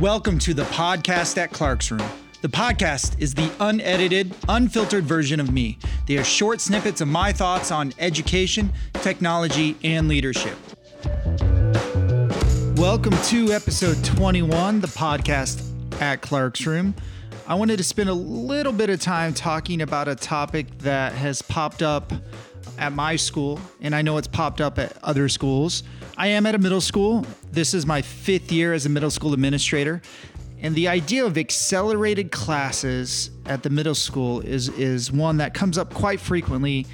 Welcome to the podcast at Clark's Room. The podcast is the unedited, unfiltered version of me. They are short snippets of my thoughts on education, technology, and leadership. Welcome to episode 21, the podcast at Clark's Room. I wanted to spend a little bit of time talking about a topic that has popped up at my school, and I know it's popped up at other schools. I am at a middle school. This is my fifth year as a middle school administrator. And the idea of accelerated classes at the middle school is, is one that comes up quite frequently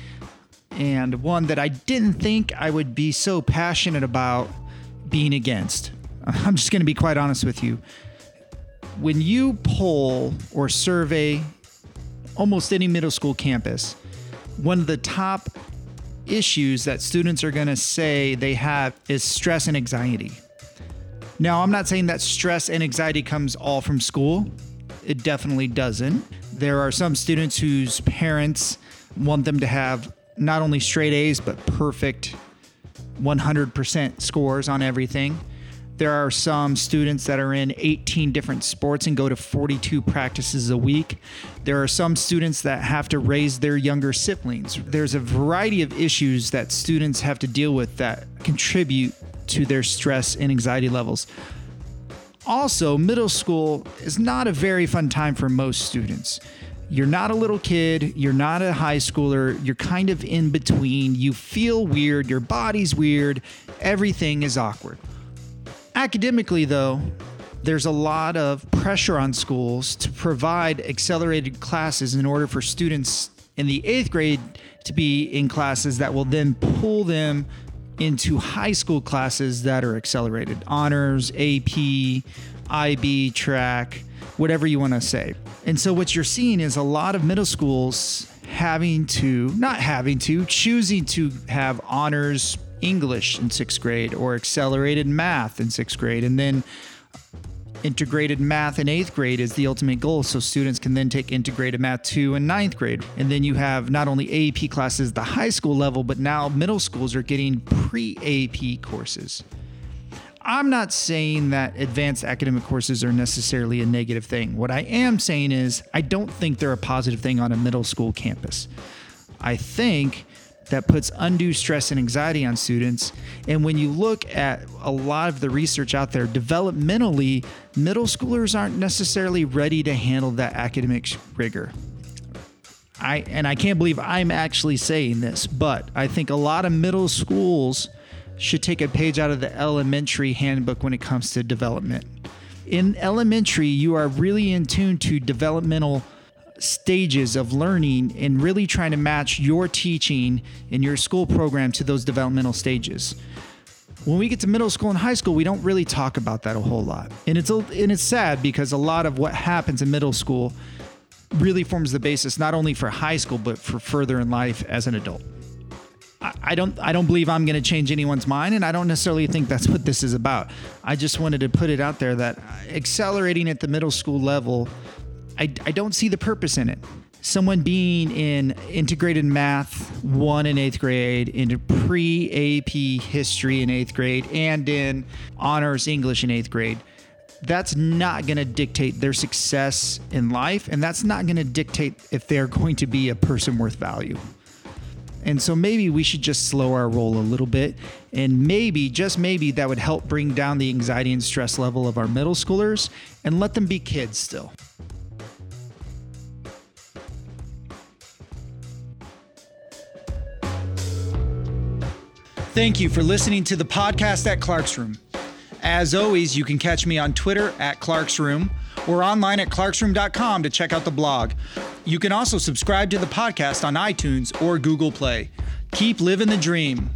and one that I didn't think I would be so passionate about being against. I'm just going to be quite honest with you. When you poll or survey almost any middle school campus, one of the top issues that students are going to say they have is stress and anxiety. Now, I'm not saying that stress and anxiety comes all from school. It definitely doesn't. There are some students whose parents want them to have not only straight A's, but perfect 100% scores on everything. There are some students that are in 18 different sports and go to 42 practices a week. There are some students that have to raise their younger siblings. There's a variety of issues that students have to deal with that contribute to their stress and anxiety levels. Also, middle school is not a very fun time for most students. You're not a little kid, you're not a high schooler, you're kind of in between. You feel weird, your body's weird, everything is awkward. Academically, though, there's a lot of pressure on schools to provide accelerated classes in order for students in the eighth grade to be in classes that will then pull them into high school classes that are accelerated honors, AP, IB, track, whatever you want to say. And so, what you're seeing is a lot of middle schools having to, not having to, choosing to have honors English in sixth grade or accelerated math in sixth grade. And then integrated math in eighth grade is the ultimate goal. So students can then take integrated math two in ninth grade. And then you have not only AP classes the high school level, but now middle schools are getting pre AP courses. I'm not saying that advanced academic courses are necessarily a negative thing. What I am saying is, I don't think they're a positive thing on a middle school campus. I think that puts undue stress and anxiety on students. And when you look at a lot of the research out there, developmentally, middle schoolers aren't necessarily ready to handle that academic rigor. I and I can't believe I'm actually saying this, but I think a lot of middle schools should take a page out of the elementary handbook when it comes to development. In elementary, you are really in tune to developmental stages of learning and really trying to match your teaching in your school program to those developmental stages. When we get to middle school and high school, we don't really talk about that a whole lot. And it's and it's sad because a lot of what happens in middle school really forms the basis not only for high school but for further in life as an adult. I don't I don't believe I'm going to change anyone's mind and I don't necessarily think that's what this is about. I just wanted to put it out there that accelerating at the middle school level I, I don't see the purpose in it. Someone being in integrated math one in eighth grade, into pre AP history in eighth grade, and in honors English in eighth grade, that's not going to dictate their success in life. And that's not going to dictate if they're going to be a person worth value. And so maybe we should just slow our roll a little bit. And maybe, just maybe, that would help bring down the anxiety and stress level of our middle schoolers and let them be kids still. Thank you for listening to the podcast at Clark's Room. As always, you can catch me on Twitter at Clark's Room or online at clarksroom.com to check out the blog. You can also subscribe to the podcast on iTunes or Google Play. Keep living the dream.